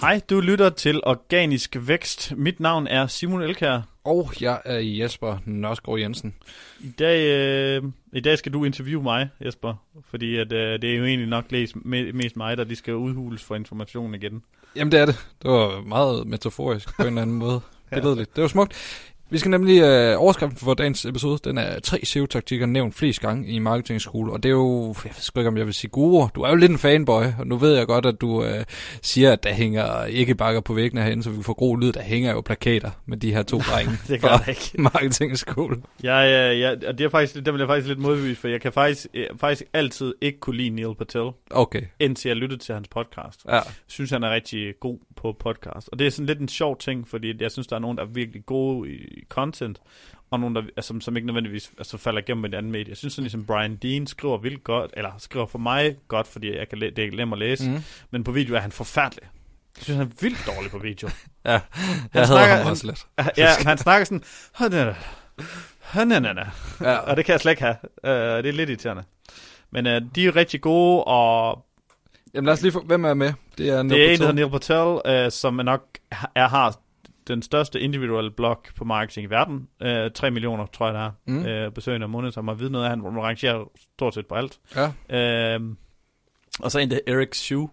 Hej, du lytter til Organisk Vækst. Mit navn er Simon Elkær. Og jeg er Jesper Nørsgaard Jensen. I dag, øh, I dag skal du interviewe mig, Jesper, fordi at, øh, det er jo egentlig nok læs, me, mest mig, der de skal udhules for information igen. Jamen det er det. Det var meget metaforisk på en eller anden måde. Billedligt. Det var smukt. Vi skal nemlig, øh, overskriften for dagens episode, den er tre SEO-taktikker nævnt flest gange i marketingskole, og det er jo, jeg ved sgu ikke, om jeg vil sige guru, du er jo lidt en fanboy, og nu ved jeg godt, at du øh, gør, at der hænger ikke bakker på væggene herinde, så vi får god lyd, der hænger jo plakater med de her to drenge det gør ikke. marketingskole. Ja, ja, ja, og det er faktisk, der vil jeg faktisk lidt modbevise, for jeg kan faktisk, jeg, faktisk altid ikke kunne lide Neil Patel, Okay, indtil jeg lyttede til hans podcast. ja. synes, han er rigtig god på podcast. Og det er sådan lidt en sjov ting, fordi jeg synes, der er nogen, der er virkelig gode i content, og nogen, der, altså, som ikke nødvendigvis altså, falder igennem et andet medie. Jeg synes sådan ligesom Brian Dean skriver vildt godt, eller skriver for mig godt, fordi jeg kan læ- det er nemt at læse, mm. Men på video er han forfærdelig. Jeg synes, han er vildt dårlig på video. Ja, jeg Han snakker- ham han- også lidt. ja, han snakker sådan, "Hanana, hanana." Ja. og det kan jeg slet ikke have. Uh, det er lidt irriterende. Men uh, de er rigtig gode, og Jamen lad os lige få, hvem er med? Det er, Det er en, der hedder Neil Patel, øh, som er nok er, har den største individuelle blog på marketing i verden. Øh, 3 millioner, tror jeg, der er. Mm. Øh, besøgende om måneden, som har vide noget af, han rangerer stort set på alt. Ja, Øh, og så en, der Eric Sue.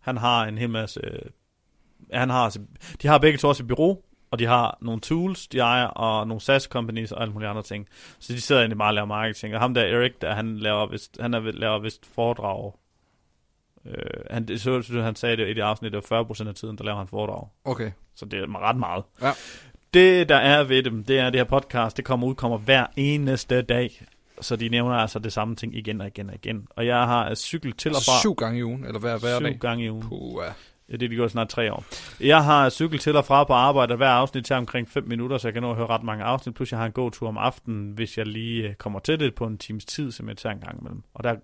Han har en hel masse... Øh, han har, altså- de har begge to også et bureau, og de har nogle tools, de ejer, og nogle SaaS companies og alle mulige andre ting. Så de sidder egentlig meget og laver marketing. Og ham der, Eric, der, han laver vist, han er, laver vist foredrag. Øh, han, det, så, så, han sagde det i det afsnit, var 40% af tiden, der laver han foredrag. okay. Så det er ret meget. Ja. Det, der er ved dem, det er, at det her podcast, det kommer ud, kommer hver eneste dag. Så de nævner altså det samme ting igen og igen og igen. Og jeg har cyklet til og fra Syv gange i ugen, eller hver, hver syv dag. gange i ugen. Puh, ja. Ja, det er de gjort snart tre år. Jeg har cyklet til og fra på arbejde, og hver afsnit tager omkring 5 minutter, så jeg kan nå at høre ret mange afsnit. Plus jeg har en god tur om aftenen, hvis jeg lige øh, kommer til det på en times tid, som jeg tager en gang imellem. Og der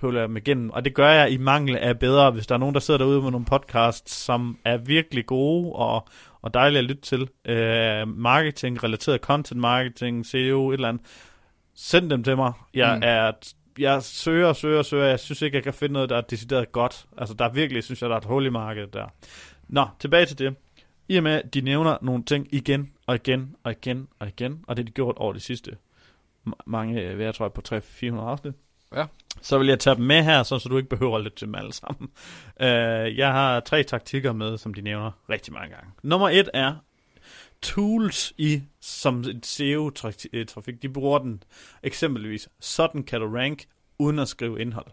hører jeg mig igennem. Og det gør jeg i mangel af bedre, hvis der er nogen, der sidder derude med nogle podcasts, som er virkelig gode og, og dejlige at lytte til. Øh, marketing, relateret content marketing, SEO, et eller andet. Send dem til mig. Jeg mm. er jeg søger og søger og søger. Jeg synes ikke, jeg kan finde noget, der er decideret godt. Altså, der er virkelig, synes jeg, der er et hul i markedet der. Nå, tilbage til det. I og med, at de nævner nogle ting igen og igen og igen og igen, og det har de gjort over de sidste mange, øh, hvad jeg tror, på 300-400 afsnit. Ja. Så vil jeg tage dem med her, så, så du ikke behøver at lytte til dem alle sammen. Uh, jeg har tre taktikker med, som de nævner rigtig mange gange. Nummer et er tools i som et SEO-trafik. De bruger den eksempelvis. Sådan kan du rank uden at skrive indhold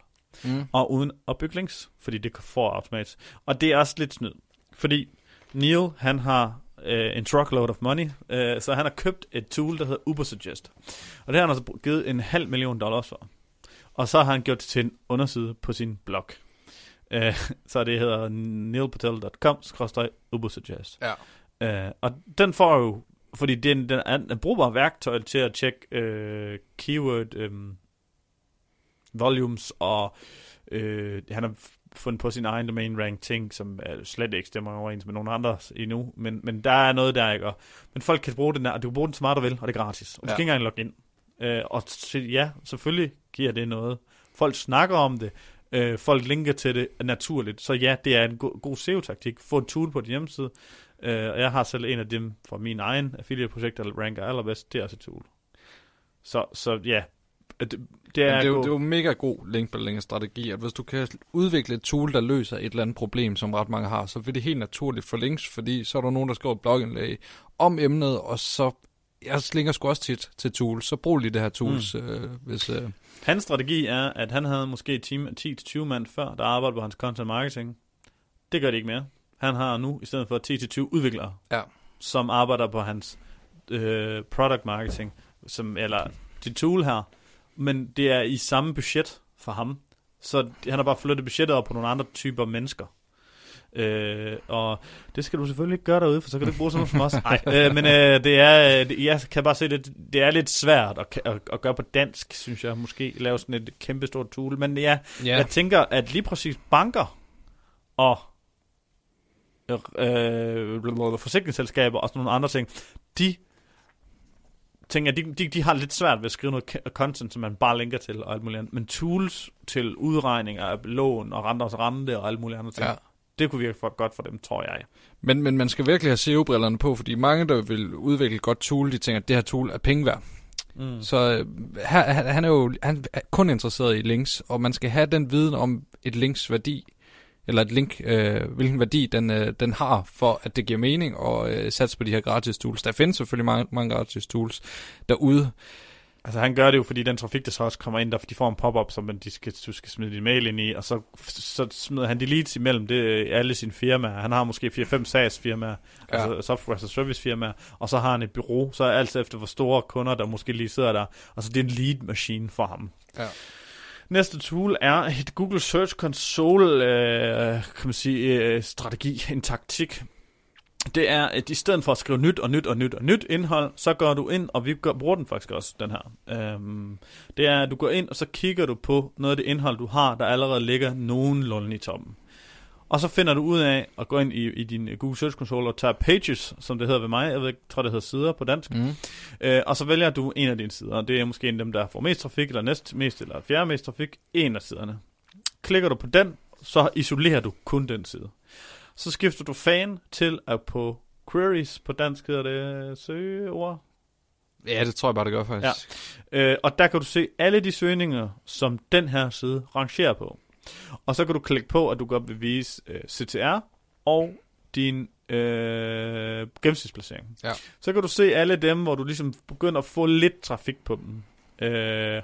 Mm. og uden at bygge links, fordi det får automatisk. Og det er også lidt snyd, fordi Neil, han har øh, en truckload of money, øh, så han har købt et tool, der hedder Ubersuggest. Og det har han altså givet en halv million dollars for. Og så har han gjort det til en underside på sin blog. Øh, så det hedder neilpatel.com-ubersuggest. Ja. Øh, og den får jo, fordi den, den er en brugbar værktøj til at tjekke øh, keyword øh, volumes, og øh, han har fundet på sin egen domain rank ting, som er slet ikke stemmer overens med nogen andre endnu, men, men der er noget der, ikke? Og, men folk kan bruge den der, og du kan bruge den så meget du vil, og det er gratis. Og du Ja. skal ikke engang logge ind. Øh, og ja, selvfølgelig giver det noget. Folk snakker om det, øh, folk linker til det naturligt, så ja, det er en go- god SEO-taktik. Få et tool på din hjemmeside, øh, og jeg har selv en af dem fra min egen affiliate-projekt, der ranker allerbedst, det er også tool. Så, så ja, det, det er, det, er jo, god- det er jo mega god linkbuilding-strategi, at hvis du kan udvikle et tool, der løser et eller andet problem, som ret mange har, så vil det helt naturligt få links, fordi så er der nogen, der skriver blogindlæg om emnet, og så jeg slinger sgu også tit til tools, så brug lige det her tools, mm. øh, hvis... Øh, Hans strategi er, at han havde måske et team af 10-20 mand før, der arbejdede på hans content marketing. Det gør det ikke mere. Han har nu, i stedet for 10-20 udviklere, Ja. som arbejder på hans øh, product marketing, som, eller det tool her. Men det er i samme budget for ham. Så han har bare flyttet budgettet op på nogle andre typer mennesker. Øh, og det skal du selvfølgelig ikke gøre derude, for så kan du ikke bruge sådan noget som os. Nej, øh, men øh, det er, det, jeg kan bare se, det, det er lidt svært at, at, at gøre på dansk, synes jeg. Måske lave sådan et kæmpe stort tool. Men ja, ja, jeg tænker, at lige præcis banker og øh, forsikringsselskaber og sådan nogle andre ting, de tænker, de, de, de har lidt svært ved at skrive noget content, som man bare linker til og alt muligt andet. Men tools til udregning af lån og renter og rente og alt muligt andet ting, Ja. ja. Det kunne virke for, godt for dem, tror jeg. Men, men man skal virkelig have SEO-brillerne på, fordi mange, der vil udvikle et godt tool, de tænker, at det her tool er penge værd. Mm. Så øh, her, han, han er jo han er kun interesseret i links, og man skal have den viden om et links værdi, eller et link, øh, hvilken værdi den, øh, den har, for at det giver mening at øh, satse på de her gratis tools. Der findes selvfølgelig mange, mange gratis tools derude. Altså han gør det jo, fordi den trafik, der så også kommer ind, der de får en pop-up, som de skal, du skal smide din mail ind i, og så, så smider han de leads imellem det, alle sine firmaer. Han har måske 4-5 SaaS firmaer, ja. altså software as service firmaer, og så har han et bureau, så er alt efter hvor store kunder, der måske lige sidder der, og så det er en lead machine for ham. Ja. Næste tool er et Google Search Console øh, kan man sige, øh, strategi, en taktik det er, at i stedet for at skrive nyt og nyt og nyt og nyt indhold, så går du ind, og vi gør, bruger den faktisk også, den her. Øhm, det er, at du går ind, og så kigger du på noget af det indhold, du har, der allerede ligger nogenlunde i toppen. Og så finder du ud af at gå ind i, i din Google Search Console og tage pages, som det hedder ved mig. Jeg ved ikke, tror det hedder sider på dansk. Mm. Øh, og så vælger du en af dine sider. Det er måske en af dem, der får mest trafik, eller næst mest, eller fjerde mest trafik. En af siderne. Klikker du på den, så isolerer du kun den side. Så skifter du fan til at på queries, på dansk hedder det søgeord. Ja, det tror jeg bare, det gør faktisk. Ja. Øh, og der kan du se alle de søgninger, som den her side rangerer på. Og så kan du klikke på, at du godt vil vise øh, CTR og din øh, gennemsnitsplacering. Ja. Så kan du se alle dem, hvor du ligesom begynder at få lidt trafik på dem. Øh,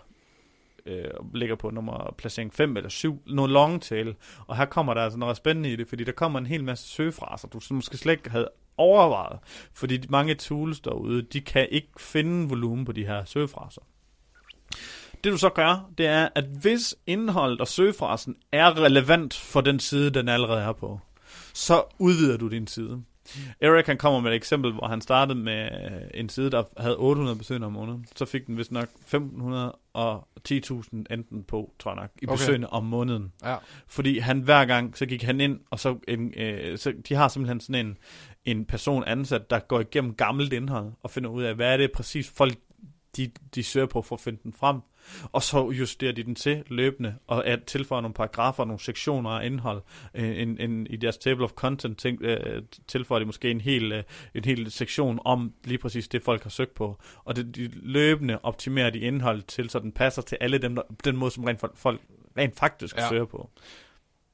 øh, ligger på nummer placering 5 eller 7, noget long tail. Og her kommer der altså noget spændende i det, fordi der kommer en hel masse søgefraser, du måske slet ikke havde overvejet. Fordi mange tools derude, de kan ikke finde volumen på de her søgefraser. Det du så gør, det er, at hvis indholdet og søgefrasen er relevant for den side, den allerede er på, så udvider du din side. Erik han kommer med et eksempel, hvor han startede med en side, der havde 800 besøgende om måneden. Så fik den vist nok 500 og 10.000 enten på, tror jeg nok, i besøgende okay. om måneden. Ja. Fordi han hver gang, så gik han ind, og så, en, øh, så de har simpelthen sådan en, en person ansat, der går igennem gammelt indhold, og finder ud af, hvad er det præcis folk, de, de søger på for at finde den frem og så justerer de den til løbende, og at tilføjer nogle paragrafer, nogle sektioner af indhold. Øh, en, en, I deres table of content tænk, øh, tilføjer de måske en hel, øh, en hel sektion om lige præcis det, folk har søgt på. Og det, de løbende optimerer de indhold til, så den passer til alle dem, der, den måde, som rent folk rent faktisk ja. søger på.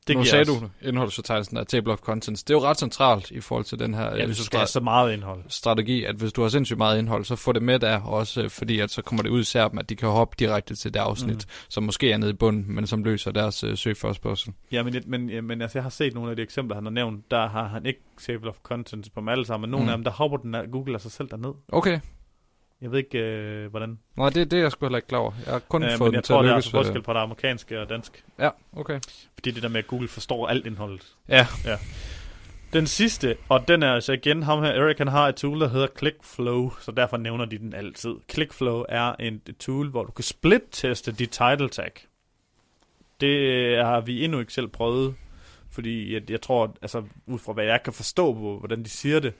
Det nu sagde også. du indholdsfortegnelsen af Table of Contents. Det er jo ret centralt i forhold til den her ja, hvis du skal have så meget indhold. strategi, at hvis du har sindssygt meget indhold, så få det med der også, fordi at så kommer det ud i serben, at de kan hoppe direkte til det afsnit, mm. som måske er nede i bunden, men som løser deres uh, søgeforspørgsel. Ja, men, men, men altså, jeg har set nogle af de eksempler, han har nævnt, der har han ikke Table of Contents på dem alle sammen, men nogle mm. af dem, der hopper den af Google af sig selv derned. Okay. Jeg ved ikke, øh, hvordan. Nej, det, det er jeg sgu heller ikke klar over. Jeg har kun øh, fået men jeg tror, der er forskel på det amerikanske og dansk. Ja, okay. Fordi det der med, at Google forstår alt indholdet. Ja. ja. Den sidste, og den er altså igen, ham her, Eric, han har et tool, der hedder ClickFlow, så derfor nævner de den altid. ClickFlow er en, et tool, hvor du kan split-teste dit title tag. Det har vi endnu ikke selv prøvet, fordi jeg, jeg tror, altså ud fra hvad jeg kan forstå på, hvordan de siger det,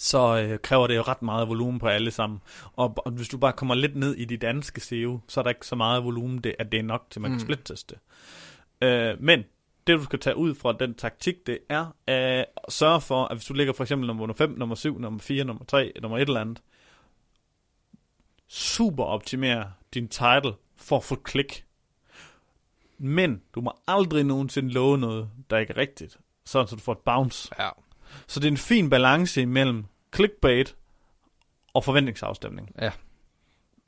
så øh, kræver det jo ret meget volumen på alle sammen. Og, og hvis du bare kommer lidt ned i de danske SEO, så er der ikke så meget volumen, det, at det er nok til, man mm. kan splitteste. Øh, men det du skal tage ud fra den taktik, det er at sørge for, at hvis du ligger for eksempel nummer 5, nummer 7, nummer 4, nummer 3, nummer 1 eller andet, super optimere din title for at få klik. Men du må aldrig nogensinde love noget, der ikke er rigtigt, sådan så du får et bounce. Ja. Så det er en fin balance imellem clickbait og forventningsafstemning. Ja.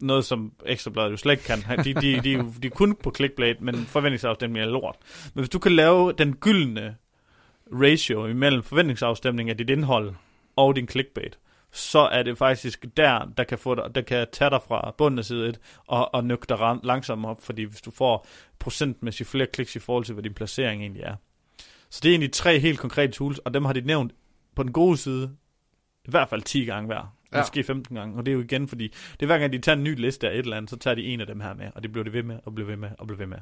Noget, som Ekstrabladet jo slet ikke kan. De, de, de, de, er kun på clickbait, men forventningsafstemning er lort. Men hvis du kan lave den gyldne ratio imellem forventningsafstemning af dit indhold og din clickbait, så er det faktisk der, der kan, få dig, der kan tage dig fra bunden af side 1 og, og nøkke dig langsomt op, fordi hvis du får procentmæssigt flere kliks i forhold til, hvad din placering egentlig er. Så det er egentlig tre helt konkrete tools, og dem har de nævnt på den gode side i hvert fald 10 gange hver. Ja. Måske 15 gange. Og det er jo igen, fordi det er hver gang, de tager en ny liste af et eller andet, så tager de en af dem her med, og det bliver de ved med, og bliver ved med, og bliver ved med.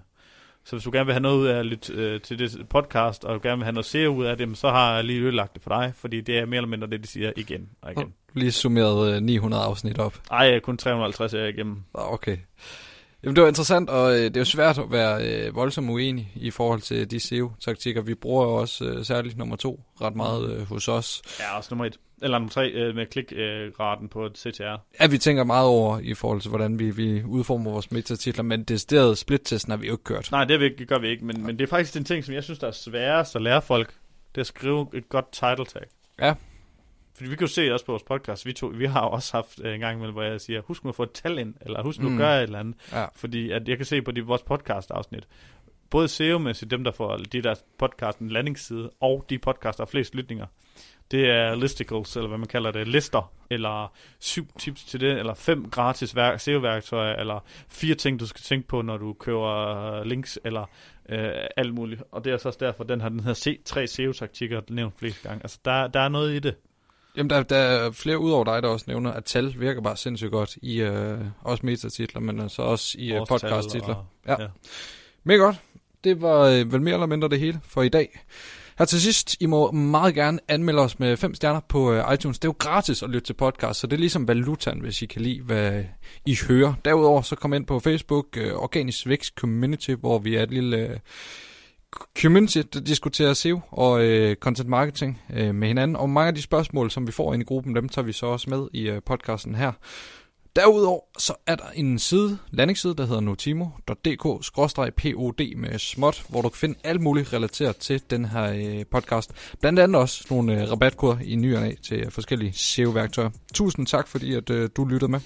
Så hvis du gerne vil have noget ud af lidt, øh, til det podcast, og gerne vil have noget se ud af det, så har jeg lige ødelagt det for dig, fordi det er mere eller mindre det, de siger igen og igen. Lige summeret øh, 900 afsnit op. Ej, kun 350 er jeg igennem. Ah, okay. Jamen, det var interessant, og øh, det er jo svært at være øh, voldsomt uenig i forhold til de SEO-taktikker. Vi bruger jo også øh, særligt nummer to ret meget øh, hos os. Ja, også nummer et. Eller nummer tre øh, med klikraten øh, på et CTR. Ja, vi tænker meget over i forhold til, hvordan vi, vi udformer vores metatitler, men decideret split-testen har vi jo ikke kørt. Nej, det, det gør vi ikke, men, men det er faktisk en ting, som jeg synes, der er sværest at lære folk. Det er at skrive et godt title tag. Ja. Fordi vi kan jo se også på vores podcast, vi, to, vi har jo også haft øh, en gang imellem, hvor jeg siger, husk nu at få et tal ind, eller husk nu mm. at gøre et eller andet. Ja. Fordi at jeg kan se på de, vores podcast-afsnit, både SEO-mæssigt, dem der får de der podcast en landingsside, og de podcast, der har flest lytninger, det er listicles, eller hvad man kalder det, lister, eller syv tips til det, eller fem gratis SEO-værktøjer, eller fire ting, du skal tænke på, når du køber links, eller øh, alt muligt. Og det er så også derfor, den har den her C3 SEO-taktikker nævnt flest gange. Altså, der, der er noget i det. Jamen, der, der er flere ud over dig, der også nævner, at tal virker bare sindssygt godt i øh, også metatitler, men altså også i øh, podcast-titler. Ja. ja. Mega godt. Det var øh, vel mere eller mindre det hele for i dag. Her til sidst, I må meget gerne anmelde os med fem stjerner på øh, iTunes. Det er jo gratis at lytte til podcast, så det er ligesom valutaen, hvis I kan lide, hvad I hører. Derudover så kom ind på Facebook, øh, Organisk Vækst Community, hvor vi er et lille... Øh, community, der diskuterer SEO og øh, content marketing øh, med hinanden. Og mange af de spørgsmål, som vi får ind i gruppen, dem tager vi så også med i øh, podcasten her. Derudover så er der en side, landingsside, der hedder notimo.dk-pod med småt, hvor du kan finde alt muligt relateret til den her øh, podcast. Blandt andet også nogle øh, rabatkoder i ny og til forskellige SEO-værktøjer. Tusind tak, fordi at, øh, du lyttede med.